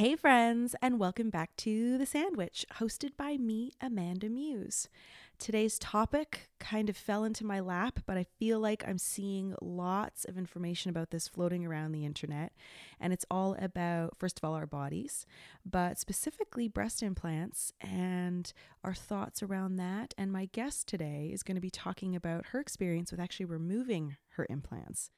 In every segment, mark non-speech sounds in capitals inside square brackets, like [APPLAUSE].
Hey, friends, and welcome back to The Sandwich, hosted by me, Amanda Muse. Today's topic kind of fell into my lap, but I feel like I'm seeing lots of information about this floating around the internet. And it's all about, first of all, our bodies, but specifically breast implants and our thoughts around that. And my guest today is going to be talking about her experience with actually removing her implants.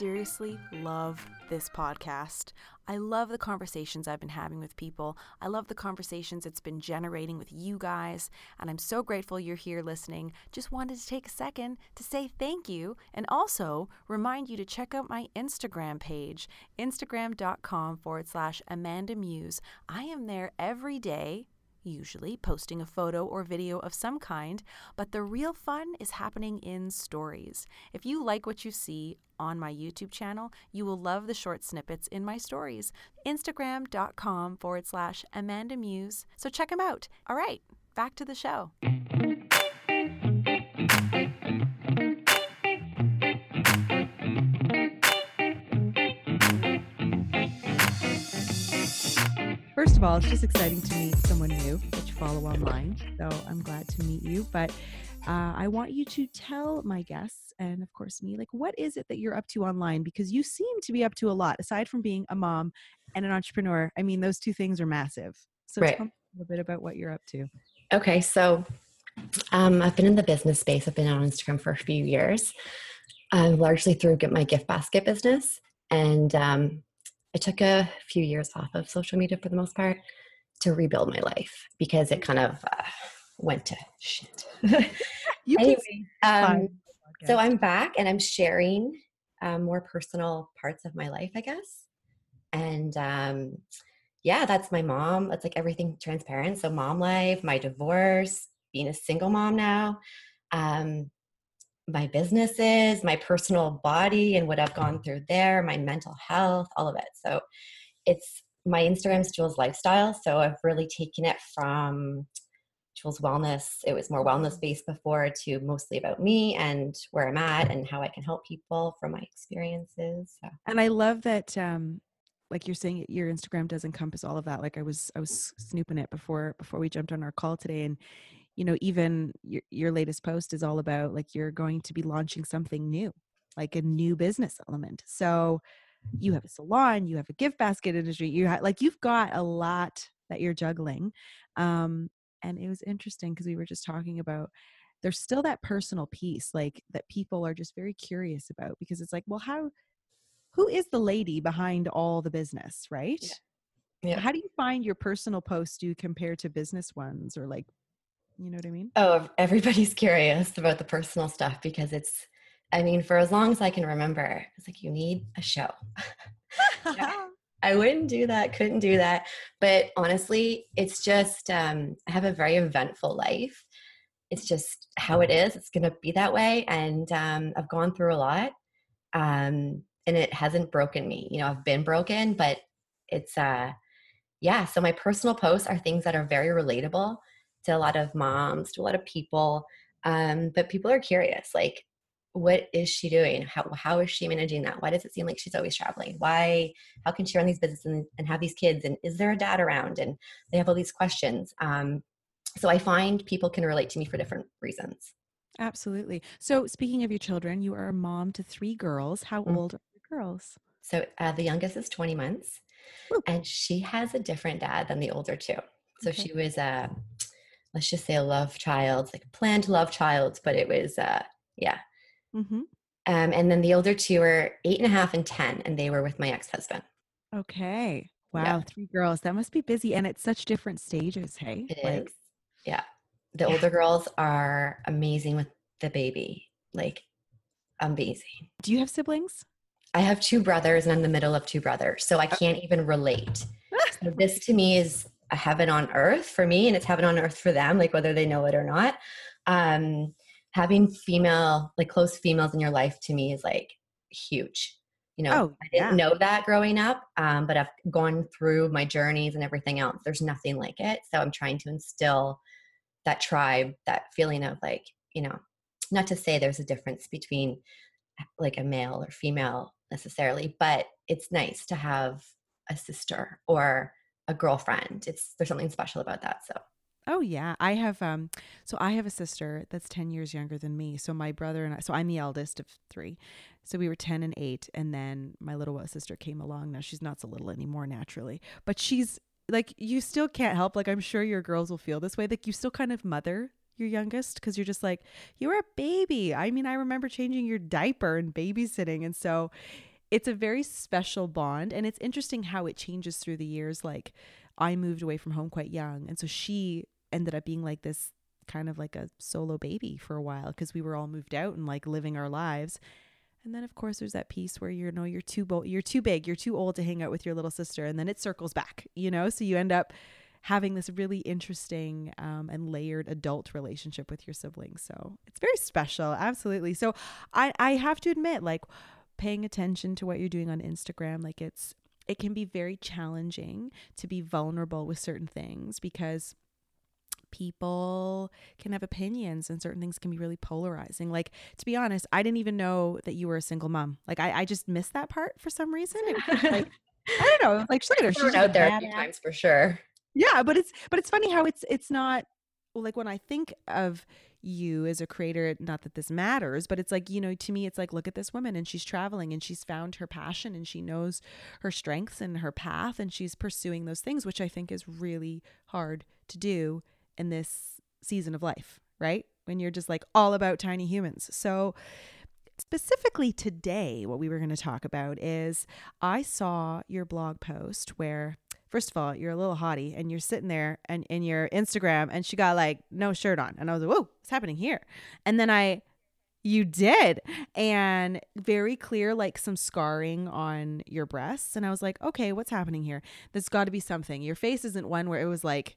Seriously love this podcast. I love the conversations I've been having with people. I love the conversations it's been generating with you guys. And I'm so grateful you're here listening. Just wanted to take a second to say thank you and also remind you to check out my Instagram page, instagram.com forward slash Amanda Muse. I am there every day usually posting a photo or video of some kind, but the real fun is happening in stories. If you like what you see on my YouTube channel, you will love the short snippets in my stories. Instagram.com forward slash Amanda Muse. So check them out. All right, back to the show. Of all, it's just exciting to meet someone new that you follow online. So I'm glad to meet you. But uh, I want you to tell my guests and, of course, me, like, what is it that you're up to online? Because you seem to be up to a lot aside from being a mom and an entrepreneur. I mean, those two things are massive. So right. tell me a little bit about what you're up to. Okay. So um, I've been in the business space, I've been on Instagram for a few years, uh, largely through my gift basket business. And um, I took a few years off of social media for the most part to rebuild my life because it kind of uh, went to shit. [LAUGHS] you anyway, um, so I'm back and I'm sharing um, more personal parts of my life, I guess. And um, yeah, that's my mom. That's like everything transparent. So mom life, my divorce, being a single mom now. Um, my businesses, my personal body and what I've gone through there, my mental health, all of it. So it's my Instagram's Jules lifestyle. So I've really taken it from Jules wellness. It was more wellness based before to mostly about me and where I'm at and how I can help people from my experiences. So. And I love that um like you're saying your Instagram does encompass all of that. Like I was I was snooping it before before we jumped on our call today and you know even your, your latest post is all about like you're going to be launching something new like a new business element so you have a salon you have a gift basket industry you have like you've got a lot that you're juggling um and it was interesting because we were just talking about there's still that personal piece like that people are just very curious about because it's like well how who is the lady behind all the business right yeah. yeah. how do you find your personal posts do compare to business ones or like you know what I mean? Oh, everybody's [LAUGHS] curious about the personal stuff because it's, I mean, for as long as I can remember, it's like you need a show. [LAUGHS] [LAUGHS] I wouldn't do that, couldn't do that. But honestly, it's just, um, I have a very eventful life. It's just how it is. It's going to be that way. And um, I've gone through a lot. Um, and it hasn't broken me. You know, I've been broken, but it's, uh, yeah. So my personal posts are things that are very relatable to a lot of moms, to a lot of people. Um, but people are curious, like, what is she doing? How, how is she managing that? Why does it seem like she's always traveling? Why, how can she run these businesses and, and have these kids? And is there a dad around? And they have all these questions. Um, so I find people can relate to me for different reasons. Absolutely. So speaking of your children, you are a mom to three girls. How mm-hmm. old are your girls? So uh, the youngest is 20 months Ooh. and she has a different dad than the older two. So okay. she was uh, let's just say a love child, like a planned love child, but it was, uh, yeah. Mm-hmm. Um, and then the older two were eight and a half and 10, and they were with my ex husband. Okay. Wow. Yeah. Three girls. That must be busy. And it's such different stages. Hey. It like, is. Yeah. The yeah. older girls are amazing with the baby. Like, amazing. Do you have siblings? I have two brothers, and I'm the middle of two brothers. So I can't even relate. so [LAUGHS] this to me is a heaven on earth for me and it's heaven on earth for them like whether they know it or not. Um having female like close females in your life to me is like huge. You know oh, i didn't yeah. know that growing up um, but i've gone through my journeys and everything else. There's nothing like it. So i'm trying to instill that tribe that feeling of like you know not to say there's a difference between like a male or female necessarily, but it's nice to have a sister or a girlfriend. It's there's something special about that. So Oh yeah, I have um so I have a sister that's 10 years younger than me. So my brother and I so I'm the eldest of 3. So we were 10 and 8 and then my little sister came along. Now she's not so little anymore naturally, but she's like you still can't help like I'm sure your girls will feel this way like you still kind of mother your youngest because you're just like you're a baby. I mean, I remember changing your diaper and babysitting and so it's a very special bond and it's interesting how it changes through the years like I moved away from home quite young. And so she ended up being like this kind of like a solo baby for a while because we were all moved out and like living our lives. And then of course there's that piece where you know you're too you're too big, you're too old to hang out with your little sister, and then it circles back, you know. So you end up having this really interesting um, and layered adult relationship with your siblings. So it's very special, absolutely. So I I have to admit, like paying attention to what you're doing on Instagram, like it's it can be very challenging to be vulnerable with certain things because people can have opinions and certain things can be really polarizing. Like, to be honest, I didn't even know that you were a single mom. Like, I, I just missed that part for some reason. It, like, [LAUGHS] I don't know. Like, at. She's out there a few times for sure. Yeah, but it's but it's funny how it's it's not like when I think of you as a creator not that this matters but it's like you know to me it's like look at this woman and she's traveling and she's found her passion and she knows her strengths and her path and she's pursuing those things which i think is really hard to do in this season of life right? When you're just like all about tiny humans. So specifically today what we were going to talk about is i saw your blog post where first of all, you're a little haughty and you're sitting there and in your Instagram and she got like no shirt on. And I was like, whoa, what's happening here? And then I, you did. And very clear, like some scarring on your breasts. And I was like, okay, what's happening here? There's got to be something. Your face isn't one where it was like,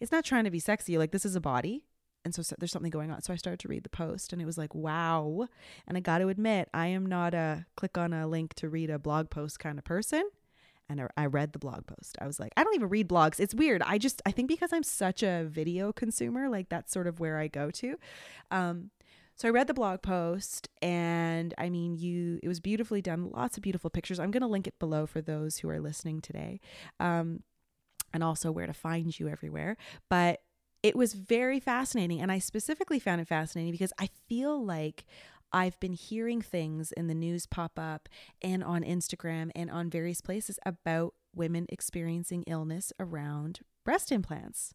it's not trying to be sexy. Like, this is a body. And so, so there's something going on. So I started to read the post and it was like, wow. And I got to admit, I am not a click on a link to read a blog post kind of person and I read the blog post. I was like, I don't even read blogs. It's weird. I just, I think because I'm such a video consumer, like that's sort of where I go to. Um, so I read the blog post and I mean, you, it was beautifully done. Lots of beautiful pictures. I'm going to link it below for those who are listening today. Um, and also where to find you everywhere. But it was very fascinating. And I specifically found it fascinating because I feel like I've been hearing things in the news pop up and on Instagram and on various places about women experiencing illness around breast implants.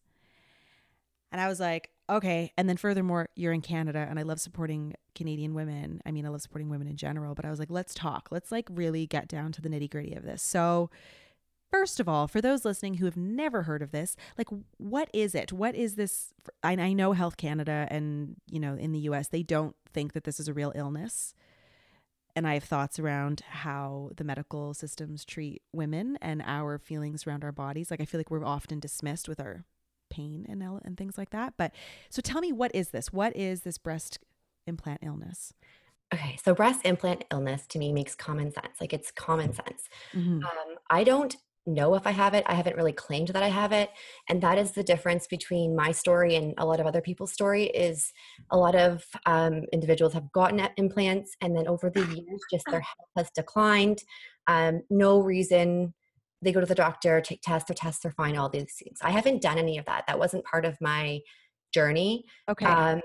And I was like, okay. And then furthermore, you're in Canada and I love supporting Canadian women. I mean, I love supporting women in general, but I was like, let's talk. Let's like really get down to the nitty gritty of this. So, First of all, for those listening who have never heard of this, like what is it? What is this? I, I know Health Canada and, you know, in the US, they don't think that this is a real illness. And I have thoughts around how the medical systems treat women and our feelings around our bodies. Like I feel like we're often dismissed with our pain and and things like that. But so tell me what is this? What is this breast implant illness? Okay, so breast implant illness to me makes common sense. Like it's common sense. Mm-hmm. Um, I don't know if I have it. I haven't really claimed that I have it. And that is the difference between my story and a lot of other people's story is a lot of um, individuals have gotten implants and then over the years just their health has declined. Um, no reason they go to the doctor, take tests, their tests are fine, all these things. I haven't done any of that. That wasn't part of my journey. Okay. Um,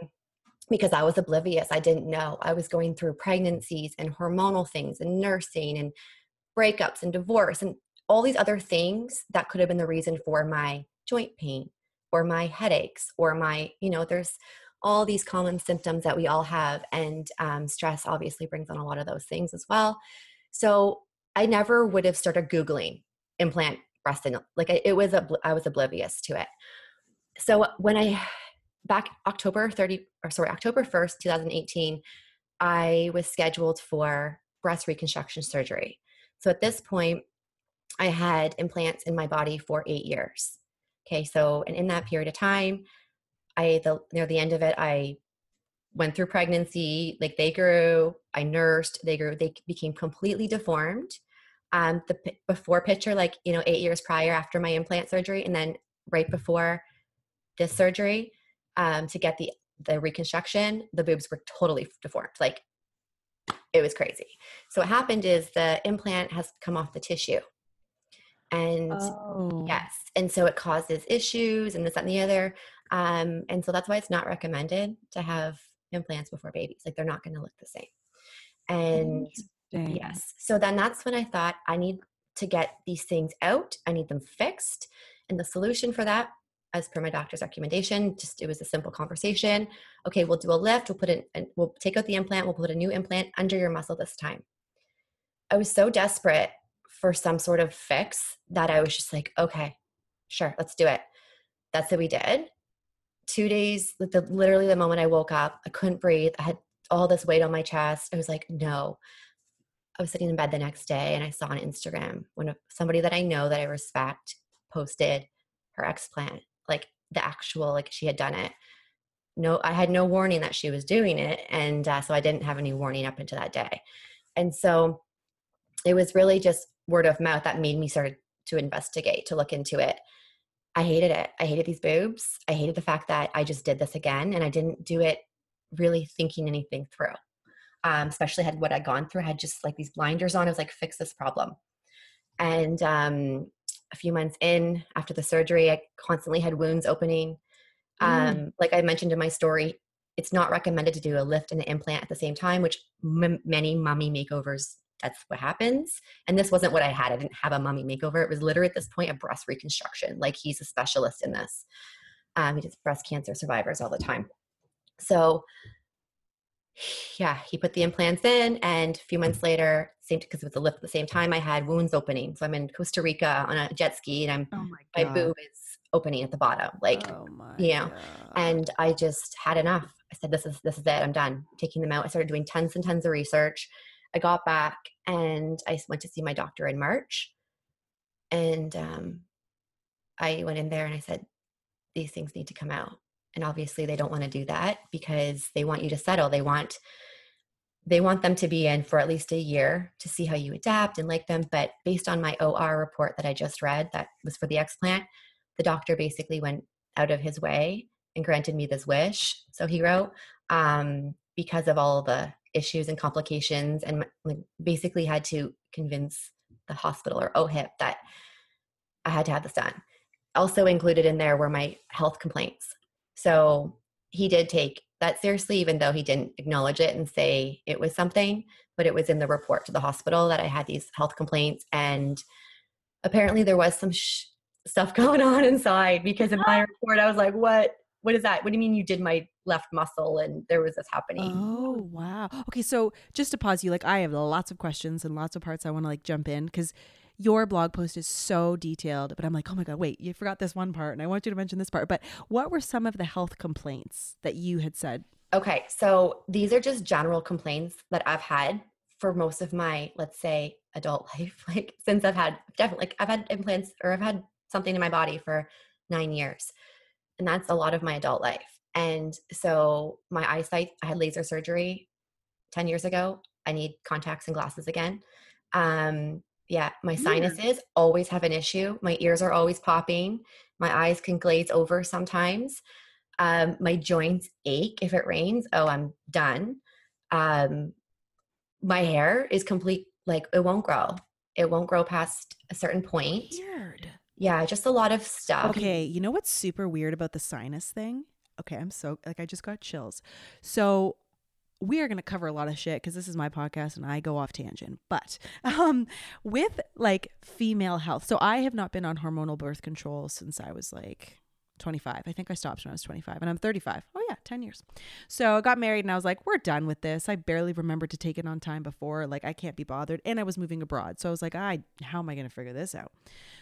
because I was oblivious. I didn't know. I was going through pregnancies and hormonal things and nursing and breakups and divorce and all these other things that could have been the reason for my joint pain or my headaches or my, you know, there's all these common symptoms that we all have. And um, stress obviously brings on a lot of those things as well. So I never would have started Googling implant breast, like it was, a, I was oblivious to it. So when I, back October 30, or sorry, October 1st, 2018, I was scheduled for breast reconstruction surgery. So at this point, I had implants in my body for eight years. Okay, so and in that period of time, I the near the end of it, I went through pregnancy. Like they grew, I nursed, they grew, they became completely deformed. Um, the p- before picture, like you know, eight years prior after my implant surgery, and then right before this surgery, um, to get the the reconstruction, the boobs were totally deformed, like it was crazy. So what happened is the implant has come off the tissue. And Oh. yes, and so it causes issues and this, that, and the other. Um, and so that's why it's not recommended to have implants before babies. Like they're not going to look the same. And yes, so then that's when I thought I need to get these things out. I need them fixed. And the solution for that, as per my doctor's recommendation, just it was a simple conversation. Okay, we'll do a lift. We'll put in, and we'll take out the implant. We'll put a new implant under your muscle this time. I was so desperate for some sort of fix that I was just like, okay, sure, let's do it. That's what we did. Two days, the, literally the moment I woke up, I couldn't breathe. I had all this weight on my chest. I was like, no. I was sitting in bed the next day and I saw on Instagram when somebody that I know that I respect posted her explant, like the actual, like she had done it. No, I had no warning that she was doing it. And uh, so I didn't have any warning up until that day. And so it was really just word of mouth that made me start to investigate, to look into it. I hated it. I hated these boobs. I hated the fact that I just did this again and I didn't do it really thinking anything through. Um, especially had what I'd gone through, I had just like these blinders on. I was like, fix this problem. And um, a few months in after the surgery, I constantly had wounds opening. Um, Mm. Like I mentioned in my story, it's not recommended to do a lift and an implant at the same time, which m- many mummy makeovers, that's what happens. And this wasn't what I had. I didn't have a mommy makeover. It was literally at this point a breast reconstruction. Like he's a specialist in this. Um, he does breast cancer survivors all the time. So yeah, he put the implants in, and a few months later, same because it was a lift at the same time, I had wounds opening. So I'm in Costa Rica on a jet ski, and I'm Oh my my boob is opening at the bottom, like, oh you know, God. and I just had enough. I said, "This is this is it. I'm done. I'm taking them out." I started doing tons and tons of research. I got back, and I went to see my doctor in March, and um, I went in there and I said, "These things need to come out." and obviously they don't want to do that because they want you to settle. They want they want them to be in for at least a year to see how you adapt and like them. But based on my or report that i just read that was for the explant the doctor basically went out of his way and granted me this wish. So he wrote um, because of all the issues and complications and like, basically had to convince the hospital or OHIP that i had to have this done also included in there were my health complaints so he did take that seriously, even though he didn't acknowledge it and say it was something, but it was in the report to the hospital that I had these health complaints. And apparently there was some sh- stuff [LAUGHS] going on inside because in my report, I was like, what? What is that? What do you mean you did my left muscle and there was this happening? Oh wow. Okay, so just to pause you, like I have lots of questions and lots of parts I want to like jump in because your blog post is so detailed, but I'm like, oh my god, wait, you forgot this one part, and I want you to mention this part. But what were some of the health complaints that you had said? Okay, so these are just general complaints that I've had for most of my, let's say, adult [LAUGHS] life. Like since I've had definitely, like I've had implants or I've had something in my body for nine years, and that's a lot of my adult life. And so my eyesight, I had laser surgery ten years ago. I need contacts and glasses again. Um, yeah, my sinuses always have an issue. My ears are always popping. My eyes can glaze over sometimes. Um, my joints ache if it rains. Oh, I'm done. Um, my hair is complete, like it won't grow. It won't grow past a certain point. Weird. Yeah, just a lot of stuff. Okay, you know what's super weird about the sinus thing? Okay, I'm so like I just got chills. So we are going to cover a lot of shit because this is my podcast and I go off tangent. But [LAUGHS] um, with like female health, so I have not been on hormonal birth control since I was like 25. I think I stopped when I was 25 and I'm 35. Oh, yeah, 10 years. So I got married and I was like, we're done with this. I barely remembered to take it on time before. Like, I can't be bothered. And I was moving abroad. So I was like, I, how am I going to figure this out?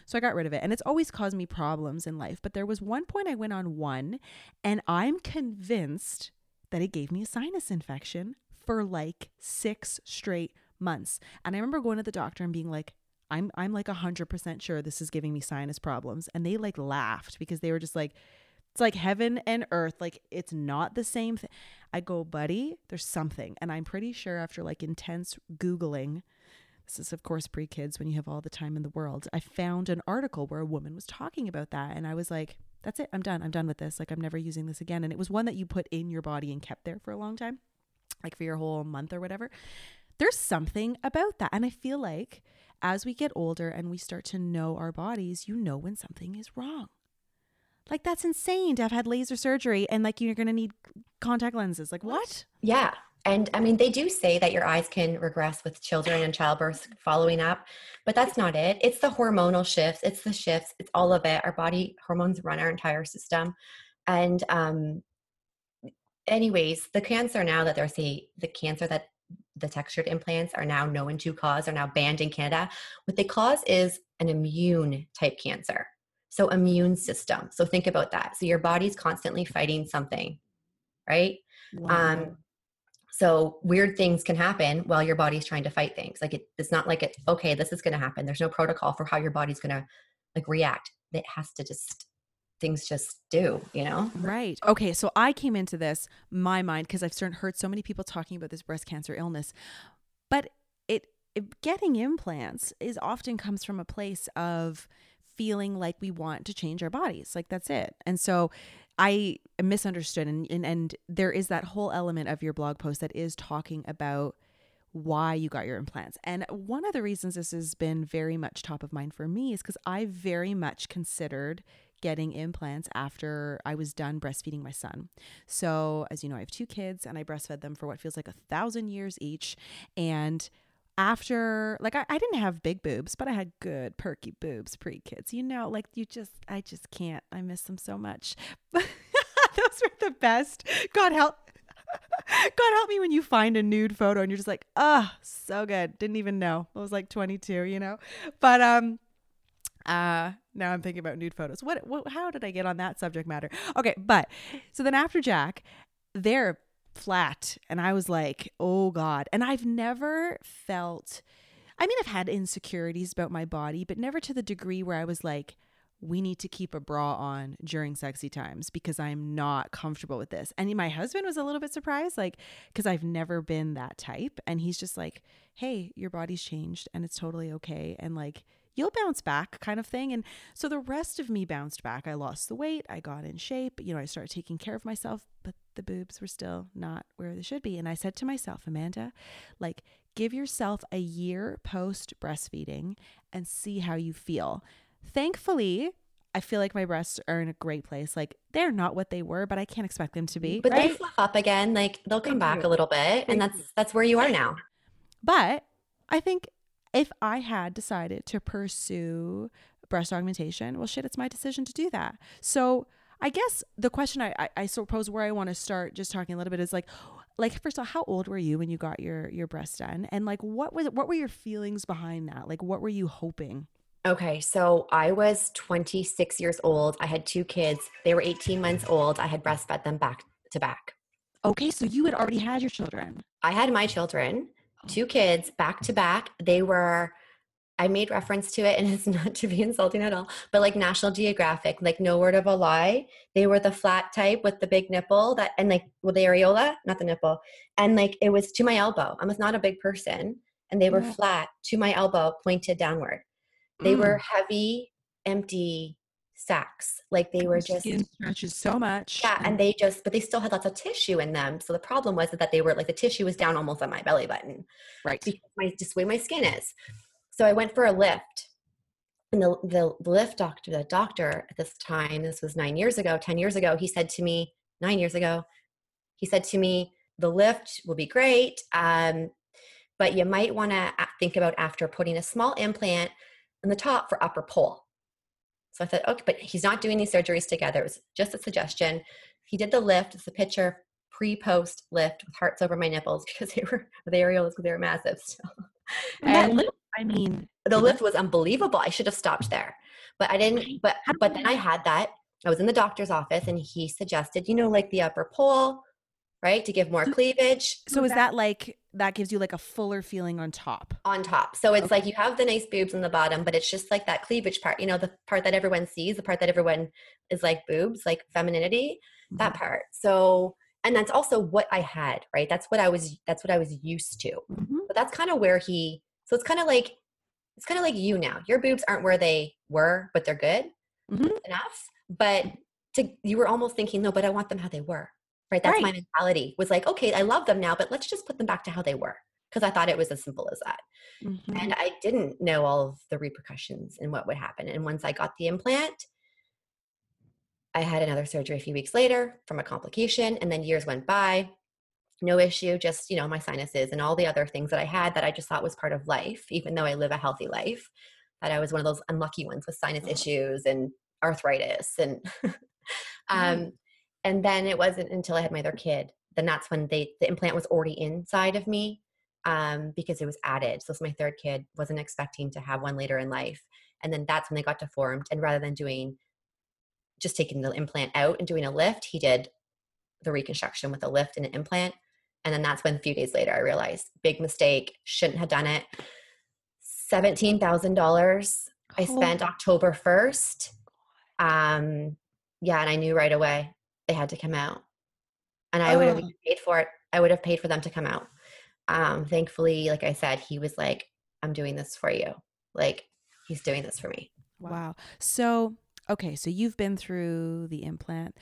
So I got rid of it. And it's always caused me problems in life. But there was one point I went on one and I'm convinced that it gave me a sinus infection for like six straight months. And I remember going to the doctor and being like, I'm I'm like 100% sure this is giving me sinus problems and they like laughed because they were just like it's like heaven and earth like it's not the same thing. I go, "Buddy, there's something." And I'm pretty sure after like intense googling this is of course pre-kids when you have all the time in the world. I found an article where a woman was talking about that and I was like, that's it. I'm done. I'm done with this. Like I'm never using this again. And it was one that you put in your body and kept there for a long time, like for your whole month or whatever. There's something about that. And I feel like as we get older and we start to know our bodies, you know when something is wrong. Like that's insane to have had laser surgery and like you're going to need contact lenses. Like what? Yeah. And I mean, they do say that your eyes can regress with children and childbirth following up, but that's not it. It's the hormonal shifts, it's the shifts, it's all of it. Our body hormones run our entire system. And, um, anyways, the cancer now that they're saying the cancer that the textured implants are now known to cause are now banned in Canada. What they cause is an immune type cancer. So, immune system. So, think about that. So, your body's constantly fighting something, right? Um, wow. Um, so weird things can happen while your body's trying to fight things. Like it, it's not like it. Okay, this is going to happen. There's no protocol for how your body's going to like react. It has to just things just do, you know? Right. Okay. So I came into this my mind because I've heard so many people talking about this breast cancer illness, but it, it getting implants is often comes from a place of feeling like we want to change our bodies. Like that's it. And so I misunderstood and, and and there is that whole element of your blog post that is talking about why you got your implants. And one of the reasons this has been very much top of mind for me is because I very much considered getting implants after I was done breastfeeding my son. So, as you know, I have two kids and I breastfed them for what feels like a thousand years each. And after like I, I didn't have big boobs but i had good perky boobs pre-kids you know like you just i just can't. I miss them so much. [LAUGHS] Those were the best. God help [LAUGHS] god help me when you find a nude photo and you're just like oh so good. Didn't even know. I was like 22 you know? But um uh now i'm thinking about nude photos what, what how did i get on that subject matter okay but so then after jack they're flat. And I was like, oh God. And I've never felt, I mean, I've had insecurities about my body, but never to the degree where I was like, we need to keep a bra on during sexy times because I'm not comfortable with this. And my husband was a little bit surprised, like, because I've never been that type. And he's just like, hey, your body's changed and it's totally okay. And like, you'll bounce back kind of thing. And so the rest of me bounced back. I lost the weight, I got in shape, you know, I started taking care of myself, but the boobs were still not where they should be. And I said to myself, Amanda, like, give yourself a year post breastfeeding and see how you feel. Thankfully, I feel like my breasts are in a great place. Like they're not what they were, but I can't expect them to be. But right? they fluff up again. Like they'll come back a little bit, and that's that's where you are now. But I think if I had decided to pursue breast augmentation, well, shit, it's my decision to do that. So I guess the question I, I, I suppose where I want to start just talking a little bit is like, like first of all, how old were you when you got your your breast done, and like what was what were your feelings behind that? Like, what were you hoping? Okay, so I was 26 years old. I had two kids. They were 18 months old. I had breastfed them back to back. Okay, so you had already had your children. I had my children two kids back to back. They were, I made reference to it, and it's [LAUGHS] not to be insulting at all, but like National Geographic, like no word of a lie. They were the flat type with the big nipple that, and like with the areola, not the nipple, and like it was to my elbow. I was not a big person, and they were yeah. flat to my elbow, pointed downward. They mm. were heavy, empty sacks. Like they were just skin stretches so much. Yeah, and they just but they still had lots of tissue in them. So the problem was that they were like the tissue was down almost on my belly button. Right. Because my just the way my skin is. So I went for a lift. And the, the lift doctor, the doctor at this time, this was nine years ago, 10 years ago, he said to me, nine years ago, he said to me, the lift will be great. Um, but you might want to think about after putting a small implant in the top for upper pole so I thought, okay, but he's not doing these surgeries together. It was just a suggestion. He did the lift. It's a picture pre-post lift with hearts over my nipples [LAUGHS] because they were the areolas because they were massive. So. And, lift, I mean, the lift was unbelievable. I should have stopped there, but I didn't. But but then I had that. I was in the doctor's office, and he suggested, you know, like the upper pole, right, to give more cleavage. So is that like that gives you like a fuller feeling on top. On top. So it's okay. like you have the nice boobs on the bottom, but it's just like that cleavage part, you know, the part that everyone sees, the part that everyone is like boobs, like femininity, mm-hmm. that part. So and that's also what I had, right? That's what I was that's what I was used to. Mm-hmm. But that's kind of where he so it's kind of like it's kind of like you now. Your boobs aren't where they were, but they're good mm-hmm. enough. But to you were almost thinking, no, but I want them how they were right that's right. my mentality was like okay i love them now but let's just put them back to how they were because I thought it was as simple as that. Mhm. And I didn't know all of the repercussions and what would happen. And once I got the implant, I had another surgery a few weeks later from a complication. And then years went by, no issue, just, you know, my sinuses and all the other things that I had that I just thought was part of life, even though I live a healthy life, that I was one of those unlucky ones with sinus issues and arthritis. And, [LAUGHS] um, and then it wasn't until I had my other kid, then that's when they, the implant was already inside of me um, because it was added. So it's my third kid, wasn't expecting to have one later in life. And then that's when they got deformed. And rather than doing just taking the implant out and doing a lift, he did the reconstruction with a lift and an implant. And then that's when a few days later I realized big mistake, shouldn't have done it. $17,000 I Oh. spent October 1st. Um, yeah, and I knew right away they had to come out. And I would have Oh. paid for it. I would have paid for them to come out. Um, thankfully, like I said, he was like, I'm doing this for you. Like, he's doing this for me. Wow. So, okay, so you've been through the implant,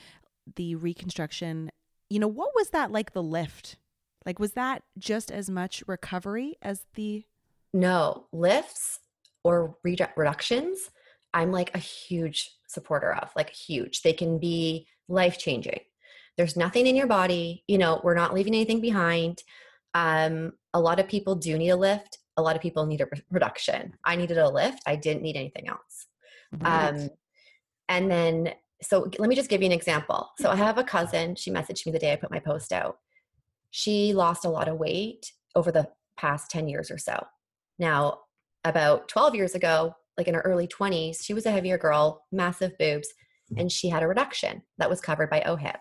the reconstruction. You know, what was that like the lift? Like was that just as much recovery as the No, lifts or redu- reductions, I'm like a huge supporter of, like huge. They can be life changing. There's nothing in your body, you know, we're not leaving anything behind. Um, a lot of people do need a lift. A lot of people need a reduction. I needed a lift. I didn't need anything else. Um, and then, so let me just give you an example. So I have a cousin. She messaged me the day I put my post out. She lost a lot of weight over the past 10 years or so. Now, about 12 years ago, like in her early 20s, she was a heavier girl, massive boobs, and she had a reduction that was covered by OHIP.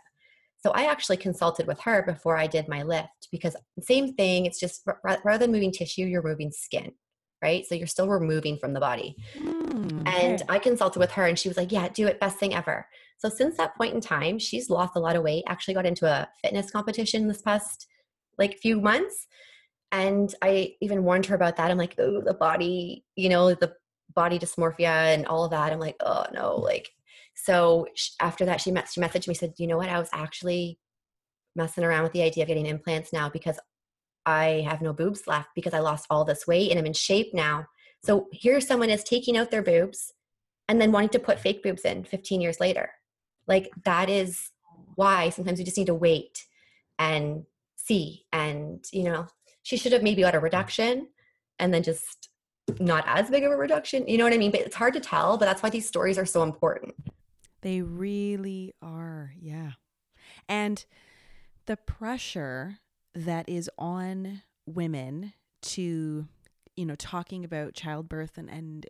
So I actually consulted with her before I did my lift because same thing, it's just rather than moving tissue, you're moving skin, right? So you're still removing from the body. Hmm, And okay. I consulted with her and she was like, Yeah, do it. Best thing ever. So since that point in time, she's lost a lot of weight. Actually got into a fitness competition this past like few months. And I even warned her about that. I'm like, oh, the body, you know, the body dysmorphia and all of that. I'm like, oh no, like so sh- after that she met, she messaged me said, you know what? I was actually messing around with the idea of getting implants now because I have no boobs left because I lost all this weight and I'm in shape now. So here someone is taking out their boobs and then wanting to put fake boobs in 15 years later. Like that is why sometimes you just need to wait and see. And, you know, she should have maybe got a reduction and then just not as big of a reduction. You know what I mean? But it's hard to tell, but that's why these stories are so important. They really are. Yeah. And the pressure that is on women to, you know, talking about childbirth and, and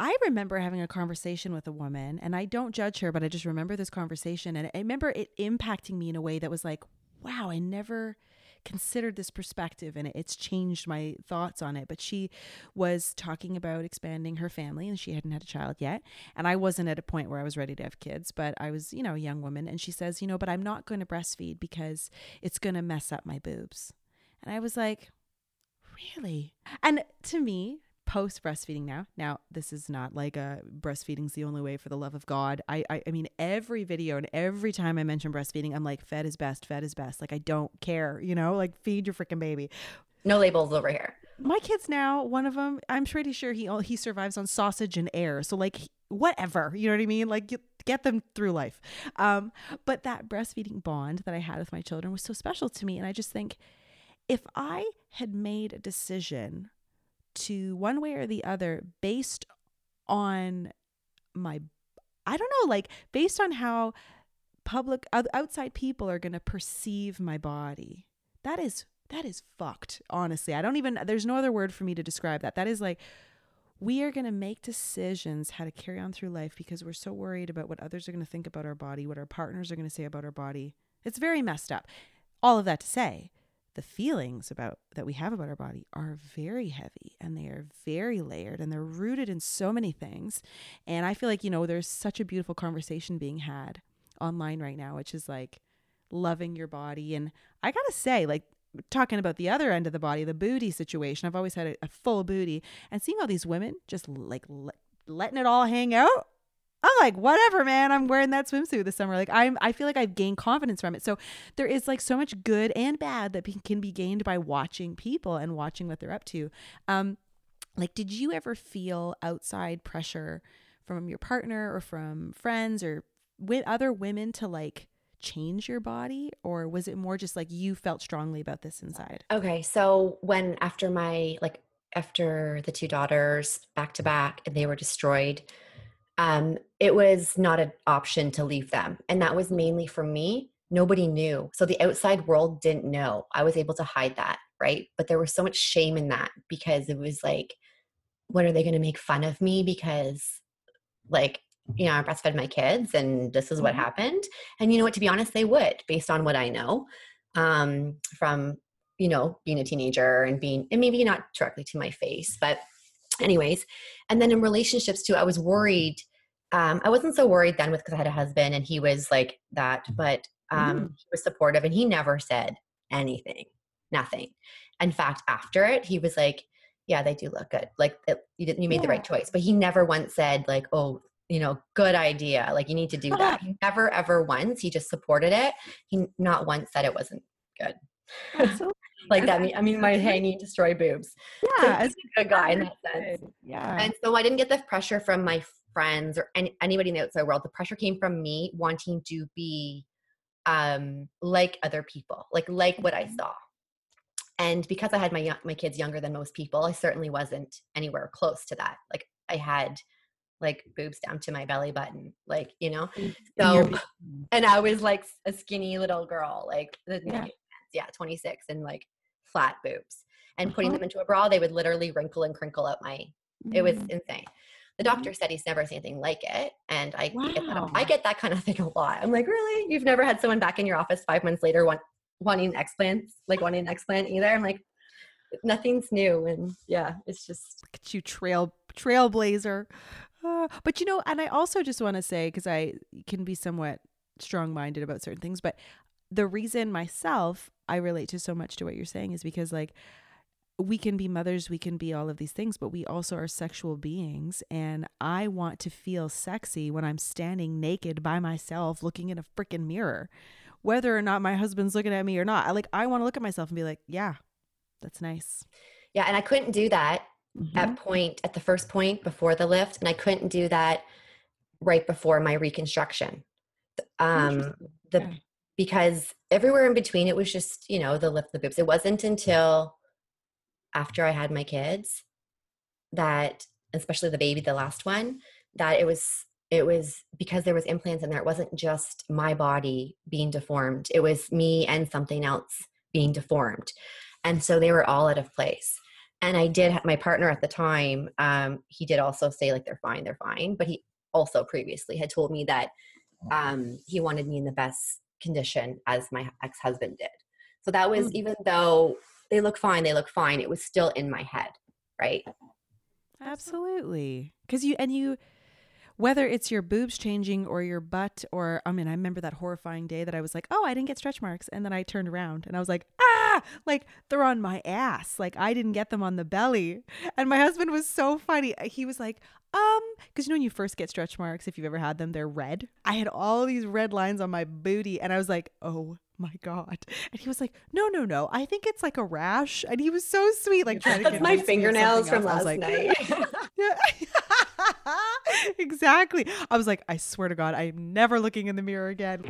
I remember having a conversation with a woman and I don't judge her, but I just remember this conversation and I remember it impacting me in a way that was like, wow, I never considered this perspective and it's changed my thoughts on it. But she was talking about expanding her family and she hadn't had a child yet. And I wasn't at a point where I was ready to have kids, but I was, you know, a young woman. And she says, you know, but I'm not going to breastfeed because it's going to mess up my boobs. And I was like, really? And to me, post breastfeeding now. Now, this is not like a breastfeeding's the only way for the love of God. I, I I mean every video and every time I mention breastfeeding, I'm like fed is best, fed is best. Like I don't care, you know, like feed your freaking baby. No labels over here. My kids now, one of them, I'm pretty sure he he survives on sausage and air. So like whatever, you know what I mean? Like you, get them through life. Um, but that breastfeeding bond that I had with my children was so special to me, and I just think if I had made a decision to one way or the other based on my I don't know, like based on how public outside people are going to perceive my body. That is that is fucked, honestly. I don't even there's no other word for me to describe that. That is like we are going to make decisions how to carry on through life because we're so worried about what others are going to think about our body, what our partners are going to say about our body. It's very messed up. All of that to say, the feelings about that we have about our body are very heavy and they are very layered and they're rooted in so many things. And I feel like, you know, there's such a beautiful conversation being had online right now, which is like loving your body. And I got to say, like, talking about the other end of the body, the booty situation, I've always had a, a full booty and seeing all these women just like le- letting it all hang out. I'm like, whatever, man. I'm wearing that swimsuit this summer. Like, I'm, I feel like I've gained confidence from it. So there is like so much good and bad that can be gained by watching people and watching what they're up to. Um, like, did you ever feel outside pressure from your partner or from friends or with other women to like change your body, or was it more just like you felt strongly about this inside? Okay, so when after my like after the two daughters back to back and they were destroyed um, it was not an option to leave them. And that was mainly for me. Nobody knew. So the outside world didn't know. I was able to hide that, right? But there was so much shame in that because it was like, what are they going to make fun of me? Because, like, you know, I breastfed my kids and this is what mm-hmm. happened. And you know what? To be honest, they would, based on what I know um, from, you know, being a teenager and being, and maybe not directly to my face, but anyways. And then in relationships too i was worried um, i wasn't so worried then with because i had a husband and he was like that but um, mm. he was supportive and he never said anything nothing. In fact after it he was like yeah they do look good. Like it, you, didn't you made yeah. the right choice but he never once said like oh you know good idea like you need to do that. he never ever once he just supported it. He not once said it wasn't good like that. I mean, my hanging destroy boobs. Yeah, so a good guy in that sense. Yeah. And so I didn't get the pressure from my friends or any, anybody in the outside world. The pressure came from me wanting to be um, like other people, like like what I mm-hmm. saw. And because I had my my kids younger than most people, I certainly wasn't anywhere close to that. Like I had like boobs down to my belly button, like you know. Mm, so, [LAUGHS] and I was like a skinny little girl, like yeah yeah, 26 and like flat boobs. And putting uh-huh. them into a bra, they would literally wrinkle and crinkle out my, it was mm. insane. The doctor said he's never seen anything like it. And I, wow. get that, I get that kind of thing a lot. I'm like, really? You've never had someone back in your office five months later want, wanting explants, like wanting an explant either? I'm like, nothing's new. And yeah, it's just. Look at you, trail trailblazer. Uh, but you know, and I also just want to say, because I can be somewhat strong minded about certain things, but the reason myself I relate to so much to what you're saying is because like we can be mothers, we can be all of these things, but we also are sexual beings. And I want to feel sexy when I'm standing naked by myself looking in a freaking mirror, whether or not my husband's looking at me or not. I like, I want to look at myself and be like, yeah, that's nice. Yeah. And I couldn't do that mm-hmm. at point, at the first point before the lift. And I couldn't do that right before my reconstruction. Um, the, yeah because everywhere in between it was just you know the lift the boobs. It wasn't until after i had my kids that especially the baby the last one that it was it was because there was implants in there. It wasn't just my body being deformed. It was me and something else being deformed. And so they were all out of place. And i did have my partner at the time um, he did also say like they're fine they're fine but he also previously had told me that um, he wanted me in the best condition as my ex-husband did. So that was mm. even though they look fine they look fine it was still in my head right? Absolutely. Because you and you whether it's your boobs changing or your butt or i mean i remember that horrifying day that i was like oh i didn't get stretch marks and then i turned around and i was like ah! Like they're on my ass. Like i didn't get them on the belly. And my husband was so funny. He was like um, because you know when you first get stretch marks, if you've ever had them, they're red. I had all these red lines on my booty, and I was like, oh my god. And he was like, no, no, no. I think it's like a rash. And he was so sweet, like trying to get my fingernails from last like, night. [LAUGHS] [LAUGHS] exactly. I was like, I swear to God, I'm never looking in the mirror again.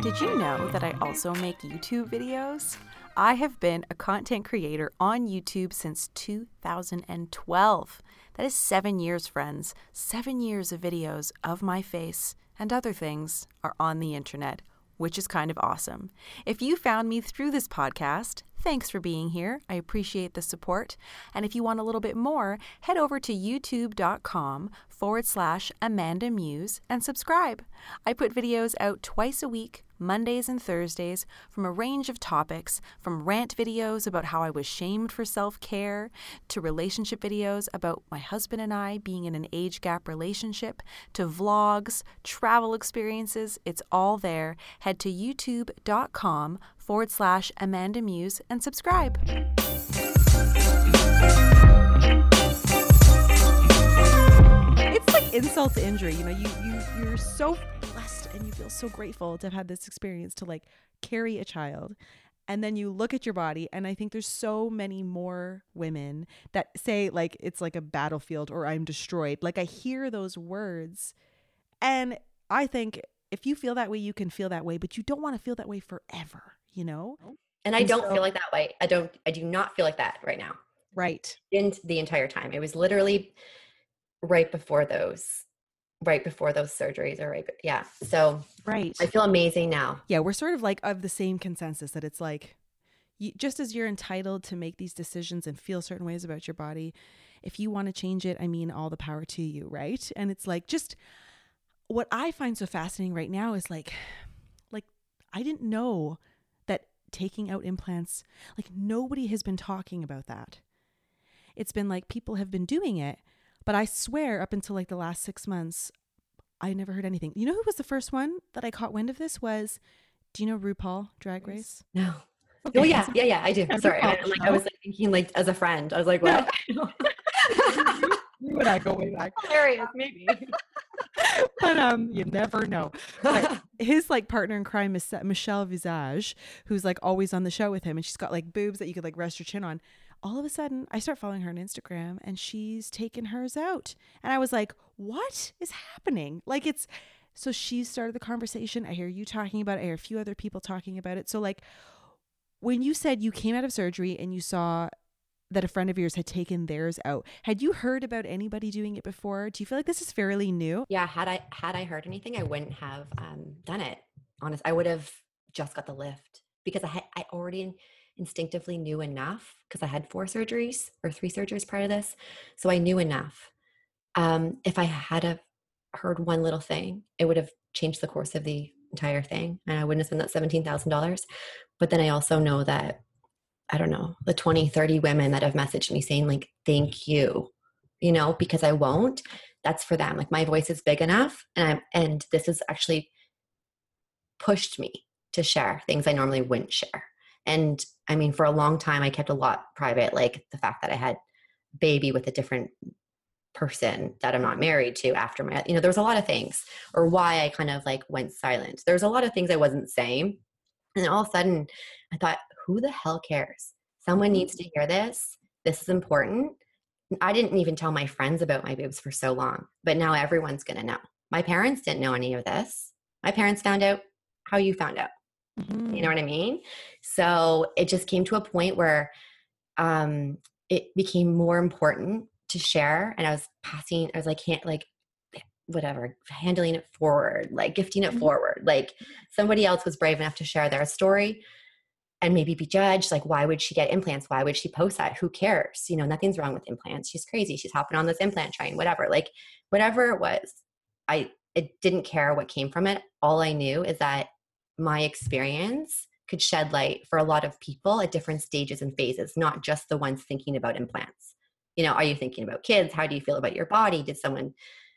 Did you know that I also make YouTube videos? I have been a content creator on YouTube since 2012. That is seven years, friends. Seven years of videos of my face and other things are on the internet, which is kind of awesome. If you found me through this podcast, Thanks for being here. I appreciate the support. And if you want a little bit more, head over to youtube.com forward slash Amanda Muse and subscribe. I put videos out twice a week, Mondays and Thursdays, from a range of topics from rant videos about how I was shamed for self care, to relationship videos about my husband and I being in an age gap relationship, to vlogs, travel experiences. It's all there. Head to youtube.com forward slash Amanda Muse and subscribe. It's like insult to injury. You know, you you you're so blessed and you feel so grateful to have had this experience to like carry a child. And then you look at your body, and I think there's so many more women that say, like, it's like a battlefield or I'm destroyed. Like, I hear those words, and I think if you feel that way, you can feel that way, but you don't want to feel that way forever, you know? Oh, and I don't so, feel like that way. I don't, I do not feel like that right now. Right. In the entire time. It was literally right before those right before those surgeries or right yeah so right i feel amazing now yeah we're sort of like of the same consensus that it's like you, just as you're entitled to make these decisions and feel certain ways about your body if you want to change it i mean all the power to you right and it's like just what i find so fascinating right now is like [SIGHS] like i didn't know that taking out implants like nobody has been talking about that it's been like people have been doing it but I swear, up until like the last six months, I never heard anything. You know who was the first one that I caught wind of this? Was do you know RuPaul Drag Race? No. Okay. Oh yeah, yeah, yeah. I do. Sorry, I, like I was like thinking like as a friend. I was like, what? [LAUGHS] [LAUGHS] you and I go way back. Hilarious, maybe. [LAUGHS] [LAUGHS] but um, you never know. But [LAUGHS] his like partner in crime is Michelle Visage, who's like always on the show with him, and she's got like boobs that you could like rest your chin on all of a sudden I start following her on Instagram and she's taken hers out. And I was like, what is happening? Like it's so she started the conversation. I hear you talking about it. I hear a few other people talking about it. So like when you said you came out of surgery and you saw that a friend of yours had taken theirs out. Had you heard about anybody doing it before? Do you feel like this is fairly new? Yeah, had I had I heard anything, I wouldn't have um, done it. Honest, I would have just got the lift because I had I already instinctively knew enough because I had four surgeries or three surgeries prior to this. So I knew enough. Um, if I had a, heard one little thing, it would have changed the course of the entire thing. And I wouldn't have spent that $17,000. But then I also know that, I don't know, the 20, 30 women that have messaged me saying, like, thank you, you know, because I won't, that's for them. Like my voice is big enough. And I'm, and this has actually pushed me to share things I normally wouldn't share. And I mean, for a long time, I kept a lot private, like the fact that I had baby with a different person that I'm not married to after my, you know, there was a lot of things, or why I kind of like went silent. There's a lot of things I wasn't saying. And all of a sudden, I thought, who the hell cares? Someone needs to hear this. This is important. I didn't even tell my friends about my boobs for so long, but now everyone's going to know. My parents didn't know any of this. My parents found out how you found out. Mm-hmm. You know what I mean? So it just came to a point where um, it became more important to share, and I was passing. I was like, can't like whatever handling it forward like gifting it mm-hmm. forward like somebody else was brave enough to share their story and maybe be judged like why would she get implants why would she post that who cares you know nothing's wrong with implants she's crazy she's hopping on this implant train whatever like whatever it was i it didn't care what came from it all i knew is that my experience could shed light for a lot of people at different stages and phases, not just the ones thinking about implants. You know, are you thinking about kids? How do you feel about your body? Did someone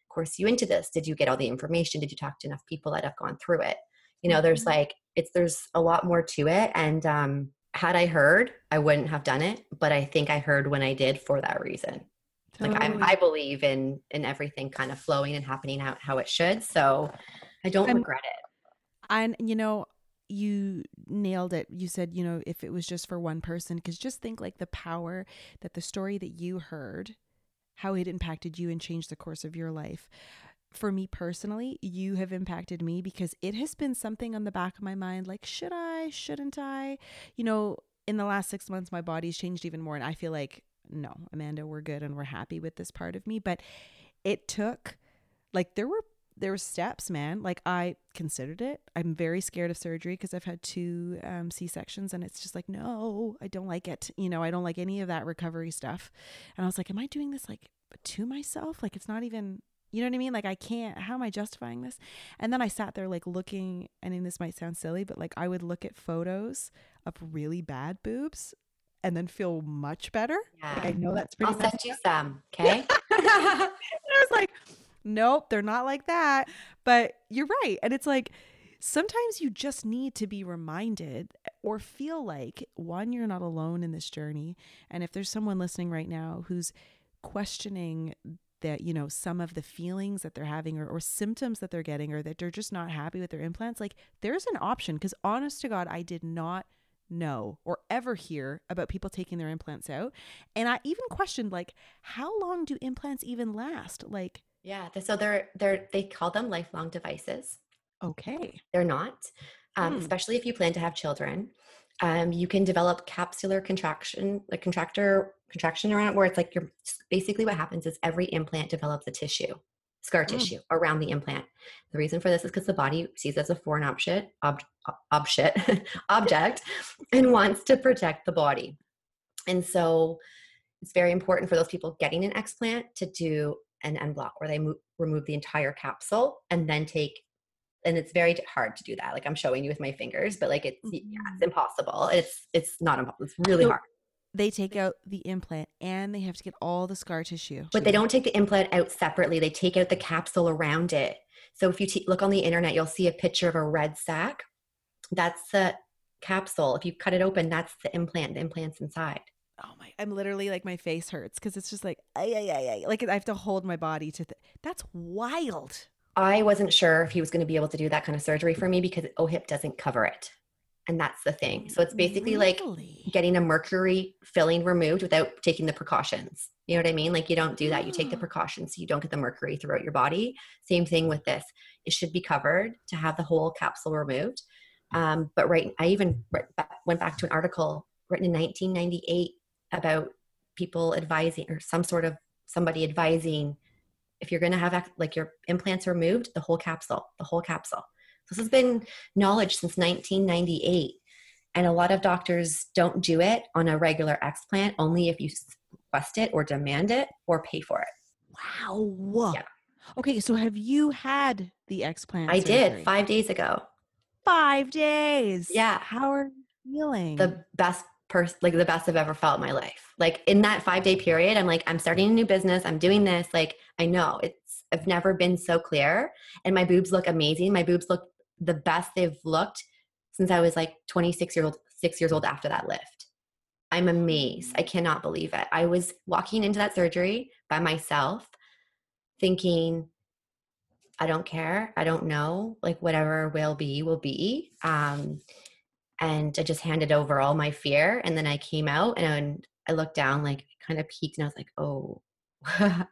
course you into this? Did you get all the information? Did you talk to enough people that have gone through it? You know, there's mm-hmm. like it's there's a lot more to it. And um had I heard, I wouldn't have done it, but I think I heard when I did for that reason. Totally. Like I'm, I believe in in everything kind of flowing and happening out how it should. So I don't I'm, regret it and you know you nailed it you said you know if it was just for one person because just think like the power that the story that you heard how it impacted you and changed the course of your life for me personally, you have impacted me because it has been something on the back of my mind like, should I, shouldn't I? You know, in the last six months, my body's changed even more. And I feel like, no, Amanda, we're good and we're happy with this part of me. But it took, like, there were there were steps, man. Like I considered it. I'm very scared of surgery because I've had two um, C sections, and it's just like, no, I don't like it. You know, I don't like any of that recovery stuff. And I was like, am I doing this like to myself? Like it's not even. You know what I mean? Like I can't. How am I justifying this? And then I sat there like looking, and this might sound silly, but like I would look at photos of really bad boobs and then feel much better. Yeah. Like I know that's pretty. I'll send you some. [LAUGHS] Okay. I was like, nope, they're not like that. But you're right. And it's like sometimes you just need to be reminded or feel like one, you're not alone in this journey. And if there's someone listening right now who's questioning that you know some of the feelings that they're having or, or symptoms that they're getting or that they're just not happy with their implants like there's an option because honest to god i did not know or ever hear about people taking their implants out. And i even questioned like how long do implants even last? Like yeah so they're they're they call them lifelong devices. Okay. They're not um, Hmm. especially if you plan to have children. Um, you can develop capsular contraction like contractor contraction around it where it's like you're basically what happens is every implant develops a tissue scar Mm. tissue around the implant. The reason for this is because the body sees it as a foreign object ob, ob, shit, [LAUGHS] object [LAUGHS] and wants to protect the body. And so it's very important for those people getting an explant to do an en bloc where they mo- remove the entire capsule and then take and it's very hard to do that like i'm showing you with my fingers but like it's yeah, it's impossible. It's it's not impossible it's really So- hard they take out the implant and they have to get all the scar tissue. But they don't take the implant out separately. They take out the capsule around it. So if you t- look on the internet you'll see a picture of a red sac. That's the capsule. If you cut it open that's the implant the implant's inside. Oh my i'm literally like my face hurts because it's just like ay, ay, ay, ay. like i have to hold my body to th- that's wild. I wasn't sure if he was going to be able to do that kind of surgery for me because OHIP doesn't cover it. And that's the thing. So it's basically like getting a mercury filling removed without taking the precautions. You know what I mean? Like you don't do that. You take the Ah. precautions so you don't get the mercury throughout your body. Same thing with this. It should be covered to have the whole capsule removed. Um, but right, I even went back to an article written in 1998 about people advising or some sort of somebody advising if you're going to have like your implants removed, the whole capsule, the whole capsule. This has been knowledge since 1998. And a lot of doctors don't do it on a regular explant, only if you request it or demand it or pay for it. wow Yeah. okay so have you had the explant I surgery? did five days ago. five days Yeah. how are you feeling The best person, like the best I've ever felt in my life. Like in that five day period, I'm like, I'm starting a new business. I'm doing this. Like, I know it's, I've never been so clear. And my boobs look amazing. My boobs look the best they've looked since I was like 26 years old, six years old after that lift. I'm amazed. I cannot believe it. I was walking into that surgery by myself thinking, I don't care. I don't know. Like whatever will be, will be. Um, and I just handed over all my fear. And then I came out and I looked down, like kind of peeked, and I was like, oh. [LAUGHS]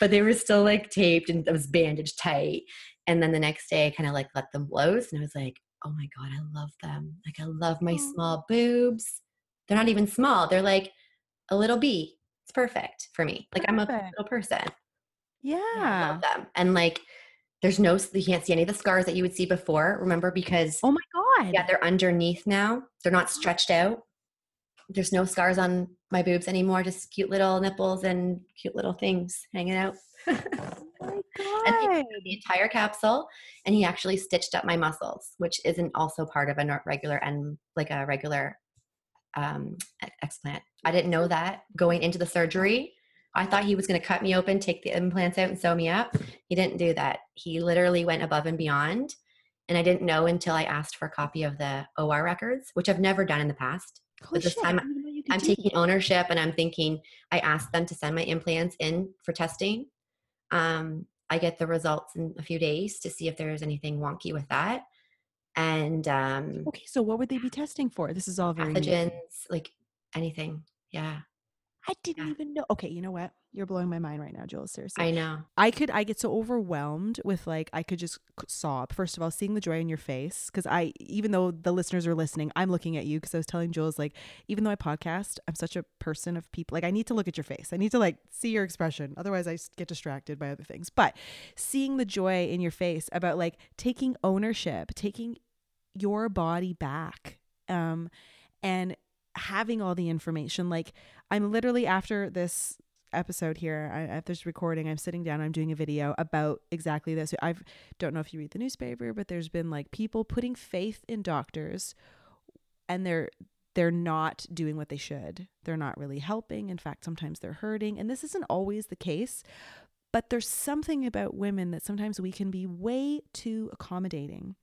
but they were still like taped and it was bandaged tight. And then the next day, I kind of like let them loose, and I was like, oh my god, I love them. Like I love my small boobs. They're not even small. They're like a little bee. It's perfect for me. Like I'm a little person. yeah, I love them. And like, there's no, you can't see any of the scars that you would see before. Remember, because oh my god yeah, they're underneath now. They're not stretched out. There's no scars on my boobs anymore. Just cute little nipples and cute little things hanging out. [LAUGHS] oh [LAUGHS] And he the entire capsule, and he actually stitched up my muscles, which isn't also part of a regular and like a regular um, explant. I didn't know that going into the surgery. I thought he was going to cut me open, take the implants out, and sew me up. He didn't do that. He literally went above and beyond. And I didn't know until I asked for a copy of the OR records, which I've never done in the past. Holy this shit, time I didn't even know you could I'm taking ownership and I'm thinking, I asked them to send my implants in for testing. Um, I get the results in a few days to see if there's anything wonky with that. And um, Okay, so what would they be testing for? This is all very new. like anything. Yeah, I didn't Yeah. even know. Okay, you know what? You're blowing my mind right now, Jules. Seriously. I know. I could I get so overwhelmed with like I could just sob. First of all, seeing the joy in your face cuz I even though the listeners are listening, I'm looking at you cuz I was telling Jules like even though I podcast, I'm such a person of people like I need to look at your face. I need to like see your expression. Otherwise I get distracted by other things. But seeing the joy in your face about like taking ownership, taking your body back. Um and having all the information like I'm literally after this episode here I, after this recording i'm sitting down i'm doing a video about exactly this. I don't know if you read the newspaper but there's been like people putting faith in doctors and they're they're not doing what they should. They're not really helping. In fact sometimes they're hurting. And this isn't always the case but there's something about women that sometimes we can be way too accommodating.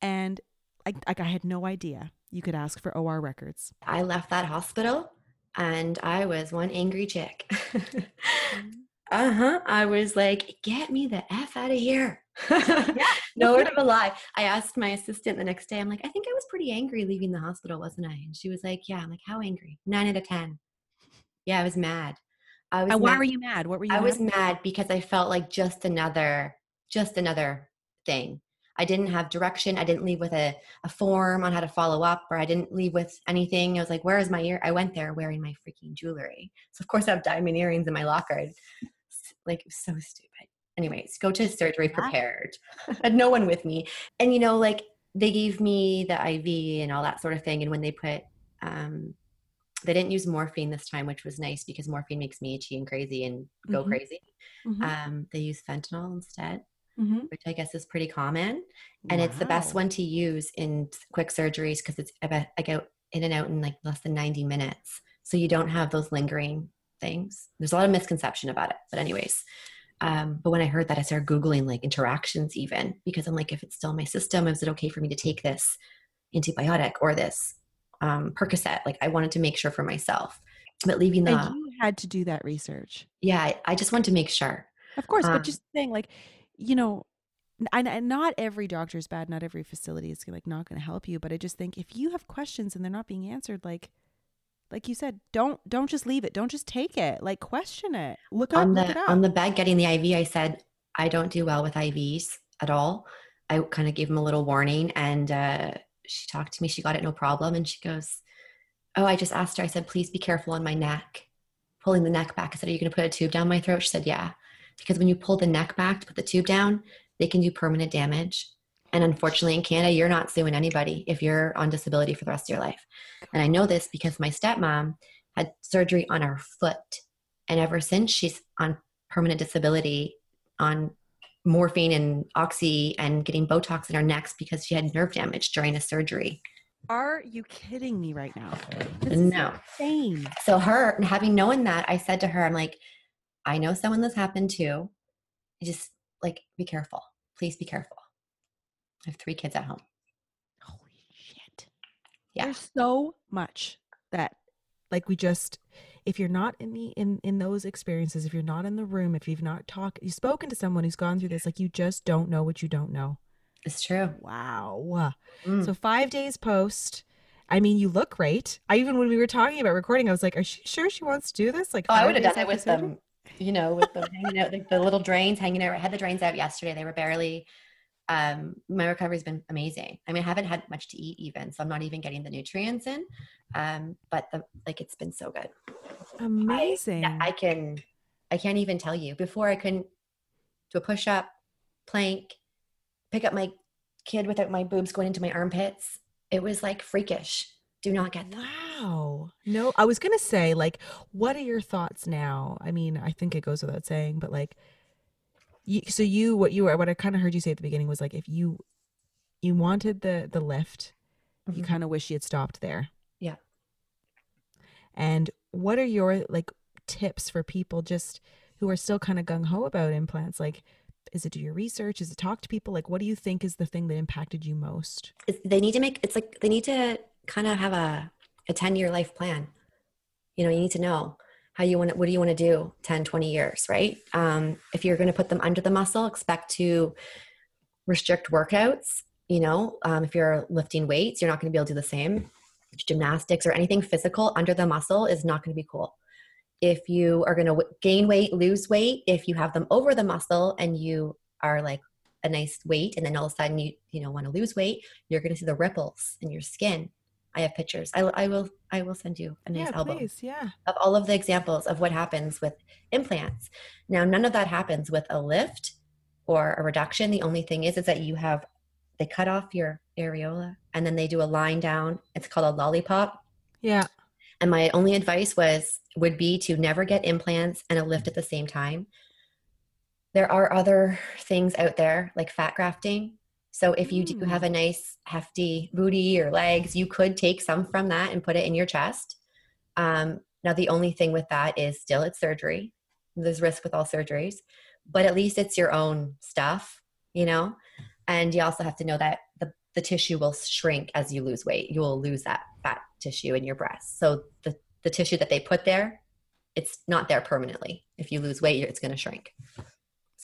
And I, like i had no idea you could ask for or records. I left that hospital and I was one angry chick. [LAUGHS] Uh huh. I was like, get me the F out of here. [LAUGHS] yeah. no word of a lie. I asked my assistant the next day, I'm like, I think I was pretty angry leaving the hospital, wasn't I? And she was like, Yeah. I'm like, How angry? Nine out of 10. Yeah, I was mad. I was. And why mad. were you mad? What were you? I mad? was mad because I felt like just another, just another thing. I didn't have direction. I didn't leave with a, a form on how to follow up, or I didn't leave with anything. I was like, "Where is my ear?" I went there wearing my freaking jewelry. So of course I have diamond earrings in my locker. Like it was so stupid. Anyways, go to surgery prepared. I [LAUGHS] had no one with me, and you know, like they gave me the IV and all that sort of thing. And when they put um, they didn't use morphine this time, which was nice because morphine makes me itchy and crazy and go mm-hmm. crazy. Mm-hmm. Um, they use fentanyl instead, mm-hmm. which I guess is pretty common. And wow. it's the best one to use in quick surgeries because it's about, I go in and out in like less than 90 minutes. So you don't have those lingering things. There's a lot of misconception about it. But, anyways, um, but when I heard that, I started Googling like interactions even because I'm like, if it's still in my system, is it okay for me to take this antibiotic or this um, Percocet. Like I wanted to make sure for myself. But leaving the and you had to do that research. Yeah, I, I just wanted to make sure. Of course, um, but just saying, like, you know, and, and not every doctor is bad. Not every facility is like not going to help you. But I just think if you have questions and they're not being answered, like, like you said, don't don't just leave it. Don't just take it. Like question it. Look up. On the look it up. on the bed getting the IV, I said I don't do well with IVs at all. I kind of gave him a little warning, and uh, she talked to me. She got it no problem, and she goes, oh, I just asked her, I said, please be careful on my neck, pulling the neck back. I said, are you going to put a tube down my throat? She said, yeah. Because when you pull the neck back to put the tube down, they can do permanent damage. And unfortunately, in Canada, you're not suing anybody if you're on disability for the rest of your life. And I know this because my stepmom had surgery on her foot. And ever since she's on permanent disability, on morphine and oxy and getting Botox in her necks because she had nerve damage during a surgery. Are you kidding me right now? This no. insane. So her having known that, I said to her, I'm like, I know someone this happened to. Just like be careful. Please be careful. I have three kids at home. Holy shit. Yeah. There's so much that like we just if you're not in the in in those experiences, if you're not in the room, if you've not talked you've spoken to someone who's gone through this, like you just don't know what you don't know. It's true. Wow. Mm. So five days post. I mean, you look great. I even when we were talking about recording, I was like, "Are she sure she wants to do this?" Like, oh, I would have done it with them. You know, with them hanging out, like the little drains hanging out. I had the drains out yesterday. They were barely. Um, my recovery's been amazing. I mean, I haven't had much to eat even, so I'm not even getting the nutrients in. Um, but the like, it's been so good. Amazing. I, I can. I can't even tell you. Before I couldn't do a push up, plank, pick up my kid without my boobs going into my armpits. It was like freakish. Do not get that. Wow. No, I was going to say, like, what are your thoughts now? I mean, I think it goes without saying, but like, you, so you, what you were, what I kind of heard you say at the beginning was like, if you, you wanted the, the lift, mm-hmm. you kind of wish you had stopped there. Yeah. And what are your like tips for people just who are still kind of gung ho about implants? Like, is it do your research? Is it talk to people? Like, what do you think is the thing that impacted you most? They need to make it's like they need to kind of have a a 10 year life plan. You know, you need to know how you want to, what do you want to do 10, 20 years, right? Um, if you're going to put them under the muscle, expect to restrict workouts. You know, um, if you're lifting weights, you're not going to be able to do the same. Gymnastics or anything physical under the muscle is not going to be cool if you are going to gain weight, lose weight, if you have them over the muscle and you are like a nice weight and then all of a sudden you you know want to lose weight, you're going to see the ripples in your skin. I have pictures. I, I will I will send you a nice yeah, album please, yeah. of all of the examples of what happens with implants. Now, none of that happens with a lift or a reduction. The only thing is is that you have they cut off your areola and then they do a line down. It's called a lollipop. Yeah. And my only advice was would be to never get implants and a lift at the same time. There are other things out there like fat grafting. So if you do have a mm. nice hefty booty or legs, you could take some from that and put it in your chest. Um, now the only thing with that is still it's surgery. There's risk with all surgeries, but at least it's your own stuff, you know. And you also have to know that the the tissue will shrink as you lose weight. You will lose that fat tissue in your breast. So the, the tissue that they put there it's not there permanently. If you lose weight, it's going to shrink.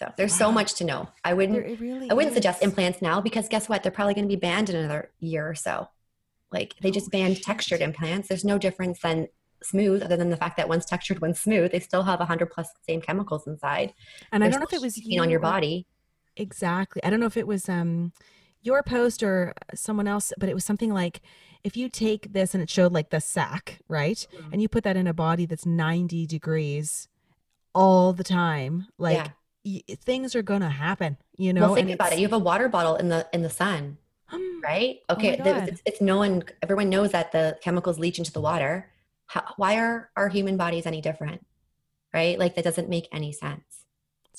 So there's so much to know. I wouldn't really I wouldn't suggest implants now because guess what? They're probably going to be banned in another year or so. Like they just Oh, banned shit. textured implants. There's no difference than smooth, other than the fact that one's textured, one's smooth. They still have 100 plus same chemicals inside. And I don't know if it was you on your body. Exactly. I don't know if it was um your post or someone else, but it was something like if you take this and it showed like the sack, right? Mhm. And you put that in a body that's 90 degrees all the time, like Yeah. Y- things are going to happen, you know? well, think and about it. You have a water bottle in the in the sun, Hmm, right? Oh Okay, there it's, it's known. Everyone knows that the chemicals leach into the water. How, why are our human bodies any different? Right? Like that doesn't make any sense.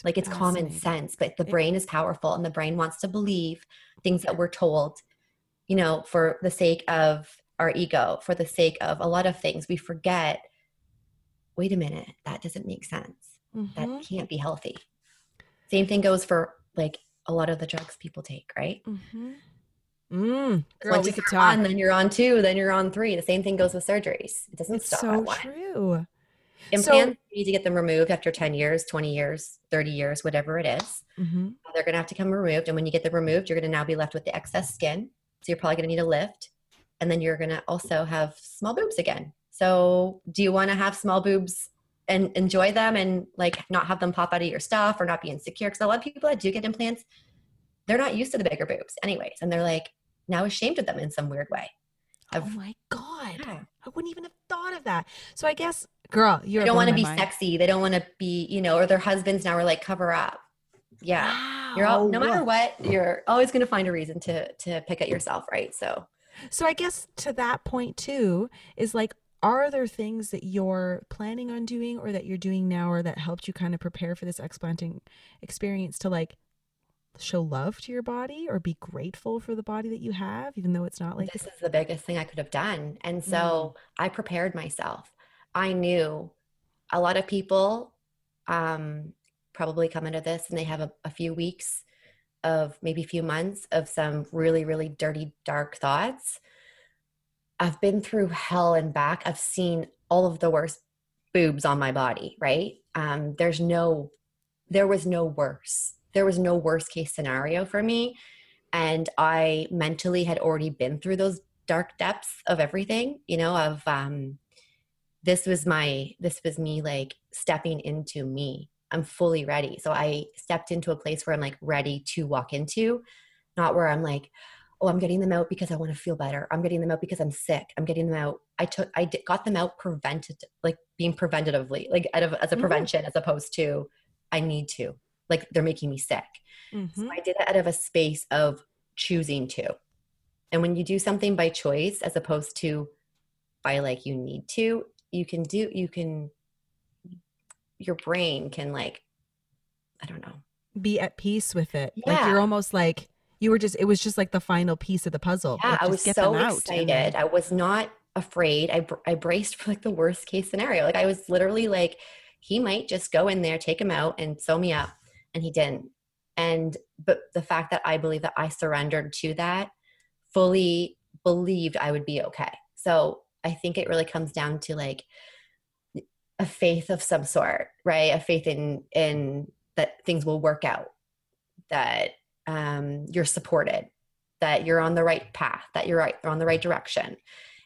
like it's common sense but the brain is powerful and the brain wants to believe things that we're told you know for the sake of our ego for the sake of a lot of things we forget wait a minute that doesn't make sense Mhm. that can't be healthy same thing goes for like a lot of the drugs people take right Mhm. Mm, girl, Once we you could start talk. one then you're on two then you're on three the same thing goes with surgeries it doesn't It's stop so at one true. implants you need to get them removed after 10 years 20 years 30 years whatever it is hmm they're going to have to come removed. And when you get them removed, you're going to now be left with the excess skin. So you're probably going to need a lift. And then you're going to also have small boobs again. So do you want to have small boobs and enjoy them and like not have them pop out of your stuff or not be insecure? Because a lot of people that do get implants, they're not used to the bigger boobs, anyways. And they're like now ashamed of them in some weird way. Oh my God. Yeah. I wouldn't even have thought of that. So I guess, girl, you're don't want to be mind. sexy. They don't want to be, you know, or their husbands now are like cover up. Yeah. You're all, no matter Wow. what, you're always going to find a reason to to pick at yourself, right? So So I guess to that point too is like, are there things that you're planning on doing or that you're doing now or that helped you kind of prepare for this explanting experience to like show love to your body or be grateful for the body that you have, even though it's not like this is the biggest thing I could have done. And so I prepared myself. I knew a lot of people um, probably come into this and they have a, a few weeks of maybe a few months of some really, really dirty, dark thoughts. I've been through hell and back. I've seen all of the worst boobs on my body, right? Um, there's no, there was no worse. There was no worst case scenario for me and i mentally had already been through those dark depths of everything you know of um this was my this was me like stepping into me i'm fully ready so i stepped into a place where i'm like ready to walk into not where i'm like oh i'm getting them out because i want to feel better i'm getting them out because i'm sick i'm getting them out i took i got them out prevented like being preventatively like out of as a Mhm. prevention as opposed to i need to like they're making me sick Mhm. so I did it out of a space of choosing to. And when you do something by choice as opposed to by like you need to, you can do, you can, your brain can like, I don't know. be at peace with it. yeah. Like you're almost like you were just it was just like the final piece of the puzzle. Yeah, Like, I was get so out excited. then- I was not afraid. I, I braced for like the worst case scenario. Like I was literally like, he might just go in there, take him out and sew me up. And he didn't. And, but the fact that I believe that I surrendered to that fully believed I would be okay. So I think it really comes down to like a faith of some sort, right? A faith in, in that things will work out, that um, you're supported, that you're on the right path, that you're right, on the right direction.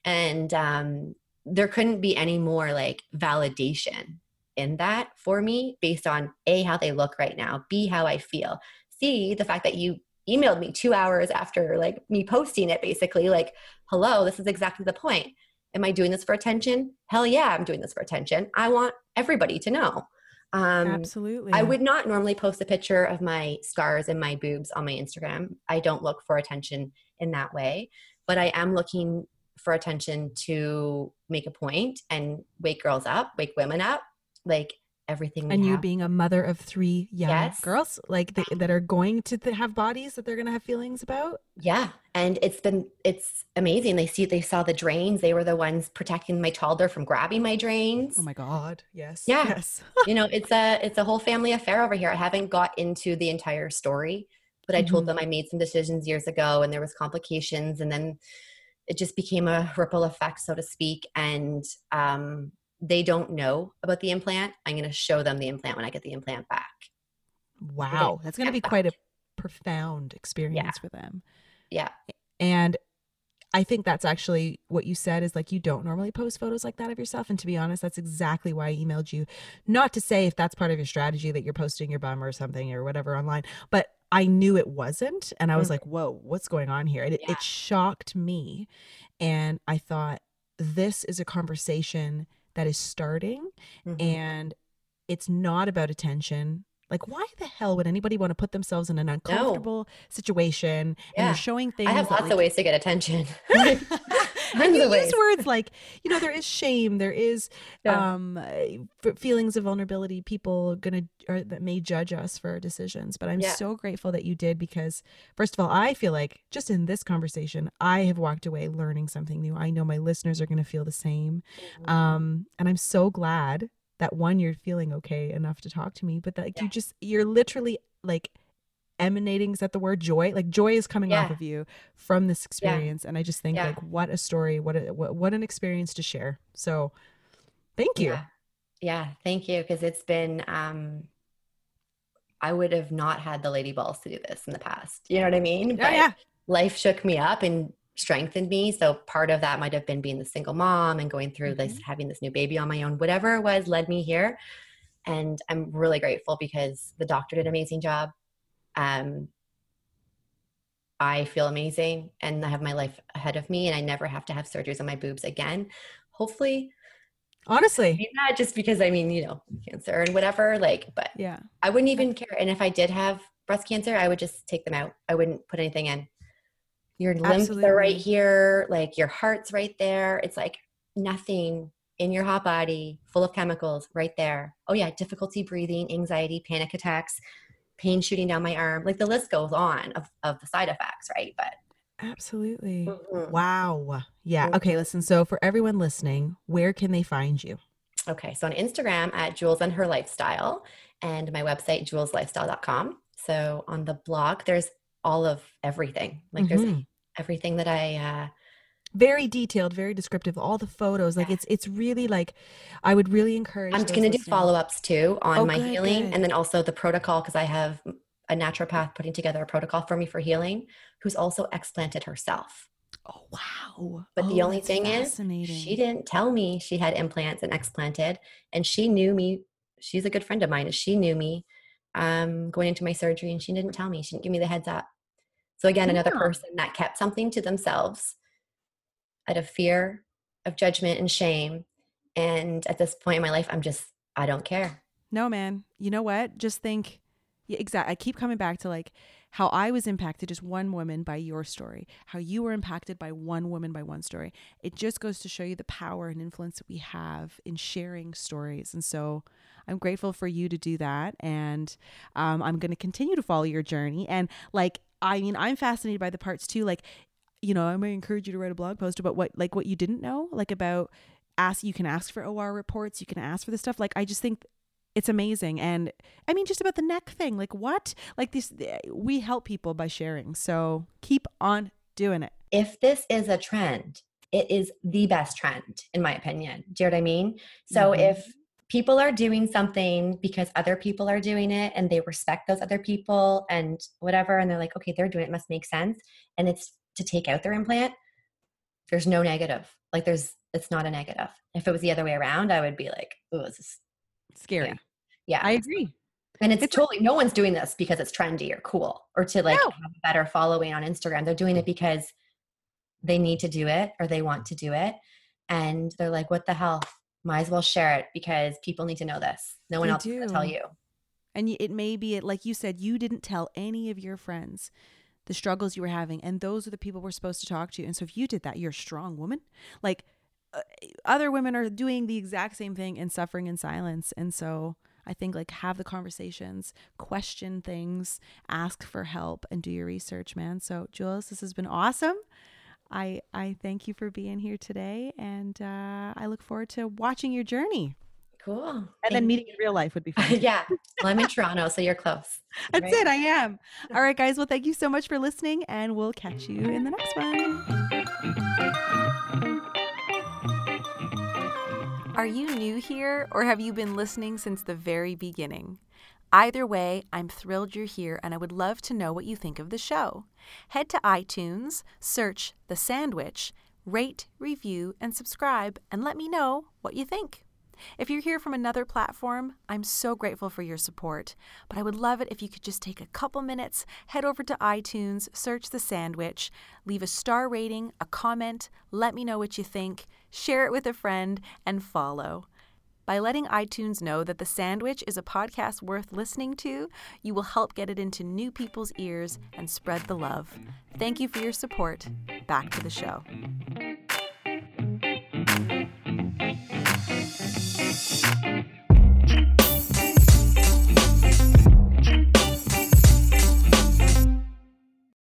And um, there couldn't be any more like validation in that for me based on A, how they look right now, B, how I feel, C, the fact that you emailed me two hours after like me posting it basically like, hello, this is exactly the point. Am I doing this for attention? Hell yeah, I'm doing this for attention. I want everybody to know. Um, Absolutely. I would not normally post a picture of my scars and my boobs on my Instagram. I don't look for attention in that way, but I am looking for attention to make a point and wake girls up, wake women up, like everything. we and you being a mother of three young Yes. girls like they, that are going to th- have bodies that they're going to have feelings about yeah, and it's been it's amazing. They see they saw the drains. They were the ones protecting my toddler from grabbing my drains. oh my god yes Yeah. yes [LAUGHS] you know it's a it's a whole family affair over here i haven't got into the entire story but i told Mhm. them i made some decisions years ago and there was complications and then it just became a ripple effect so to speak and um they don't know about the implant, I'm going to show them the implant when I get the implant back. Wow. That's going to be Yeah. quite a profound experience for them. Yeah. And I think that's actually what you said is like you don't normally post photos like that of yourself. And to be honest, that's exactly why I emailed you. Not to say if that's part of your strategy that you're posting your bum or something or whatever online, but I knew it wasn't. And I was like, mm-hmm. whoa, what's going on here? And it, Yeah. it shocked me. And I thought, this is a conversation that is starting Mhm. and it's not about attention. Like, why the hell would anybody want to put themselves in an uncomfortable situation? And Yeah. you're showing things. I have lots like- of ways to get attention. [LAUGHS] [LAUGHS] and you use words like, you know, there is shame, there is Yeah. um, uh, feelings of vulnerability. People gonna or that may judge us for our decisions. But I'm Yeah. so grateful that you did because, first of all, I feel like just in this conversation, I have walked away learning something new. I know my listeners are gonna feel the same. Mhm. Um, and I'm so glad that one, you're feeling okay enough to talk to me, but that Yeah. you just, you're literally like emanating, is that the word joy? Like joy is coming off of you from this experience. And I just think Yeah. like, what a story, what a, what, what an experience to share. So thank you. Yeah. Yeah, thank you. Because it's been, um, I would have not had the lady balls to do this in the past. You know what I mean? Yeah, yeah. life shook me up and strengthened me. So part of that might have been being the single mom and going through this, Mm-hmm. having this new baby on my own, whatever it was led me here. And I'm really grateful because the doctor did an amazing job. Um, I feel amazing and I have my life ahead of me and I never have to have surgeries on my boobs again. Hopefully, Honestly. not just because I mean, you know, cancer and whatever, like, but Yeah. I wouldn't even care. And if I did have breast cancer, I would just take them out. I wouldn't put anything in. Your limbs are right here, like your heart's right there. It's like nothing in your hot body, full of chemicals right there. Oh, yeah, difficulty breathing, anxiety, panic attacks, pain shooting down my arm. Like the list goes on of, of the side effects, right? But Absolutely. Mhm. Wow. Yeah. Mhm. Okay. Listen. So for everyone listening, where can they find you? Okay, so on Instagram at Jules and Her Lifestyle and my website, juleslifestyle.com. So on the blog, there's all of everything. Like there's Mhm. everything that I, uh, very detailed, very descriptive. All the photos, like Yeah. it's it's really like I would really encourage. I'm those going to do listening- follow ups too on Oh, my good, healing good. and then also the protocol because I have a naturopath putting together a protocol for me for healing who's also explanted herself. Oh wow! But the Oh, only thing is, she didn't tell me she had implants and explanted, and she knew me. She's a good friend of mine. She knew me um, going into my surgery, and she didn't tell me. She didn't give me the heads up. So again, another person that kept something to themselves out of fear of judgment and shame. And at this point in my life, I'm just I don't care. No, man. You know what? Just think. Yeah, exactly. I keep coming back to like how I was impacted just one woman by your story, how you were impacted by one woman by one story. It just goes to show you the power and influence that we have in sharing stories. And so I'm grateful for you to do that. And um, I'm going to continue to follow your journey. And like, I mean, I'm fascinated by the parts too. Like, you know, I may encourage you to write a blog post about what, like, what you didn't know, like about ask, you can ask for OR reports, you can ask for this stuff. Like, I just think it's amazing and i mean just about the neck thing like what like this we help people by sharing so keep on doing it If this is a trend, it is the best trend, in my opinion. Do you know what I mean? So Mhm. if people are doing something because other people are doing it and they respect those other people and whatever, and they're like, okay, they're doing it, it must make sense. And it's to take out their implant, there's no negative. Like there's, it's not a negative. If it was the other way around, I would be like, oh, this is, scary yeah. i agree and it's, it's- totally, no one's doing this because it's trendy or cool or to like No. have a better following on Instagram. They're doing it mm-hmm. because they need to do it or they want to do it. And they're like, what the hell? Might as well share it because people need to know this. No one They else will tell you. and it may be it like you said you didn't tell any of your friends the struggles you were having and those are the people we're supposed to talk to and so if you did that you're a strong woman like other women are doing the exact same thing and suffering in silence and so i think like have the conversations question things ask for help and do your research man so jules this has been awesome i i thank you for being here today and uh, i look forward to watching your journey Cool. and Thank then you. meeting in real life would be fun [LAUGHS] yeah. Well, I'm in [LAUGHS] Toronto, so you're close. That's Right. it. I am. All right, guys. Well, thank you so much for listening, and we'll catch you in the next one. Are you new here or have you been listening since the very beginning? Either way, I'm thrilled you're here and I would love to know what you think of the show. Head to iTunes, search The Sandwich, rate, review, and subscribe, and let me know what you think. If you're here from another platform, I'm so grateful for your support, but I would love it if you could just take a couple minutes, head over to iTunes, search The Sandwich, leave a star rating, a comment, let me know what you think, share it with a friend, and follow. By letting iTunes know that The Sandwich is a podcast worth listening to, you will help get it into new people's ears and spread the love. Thank you for your support. Back to the show.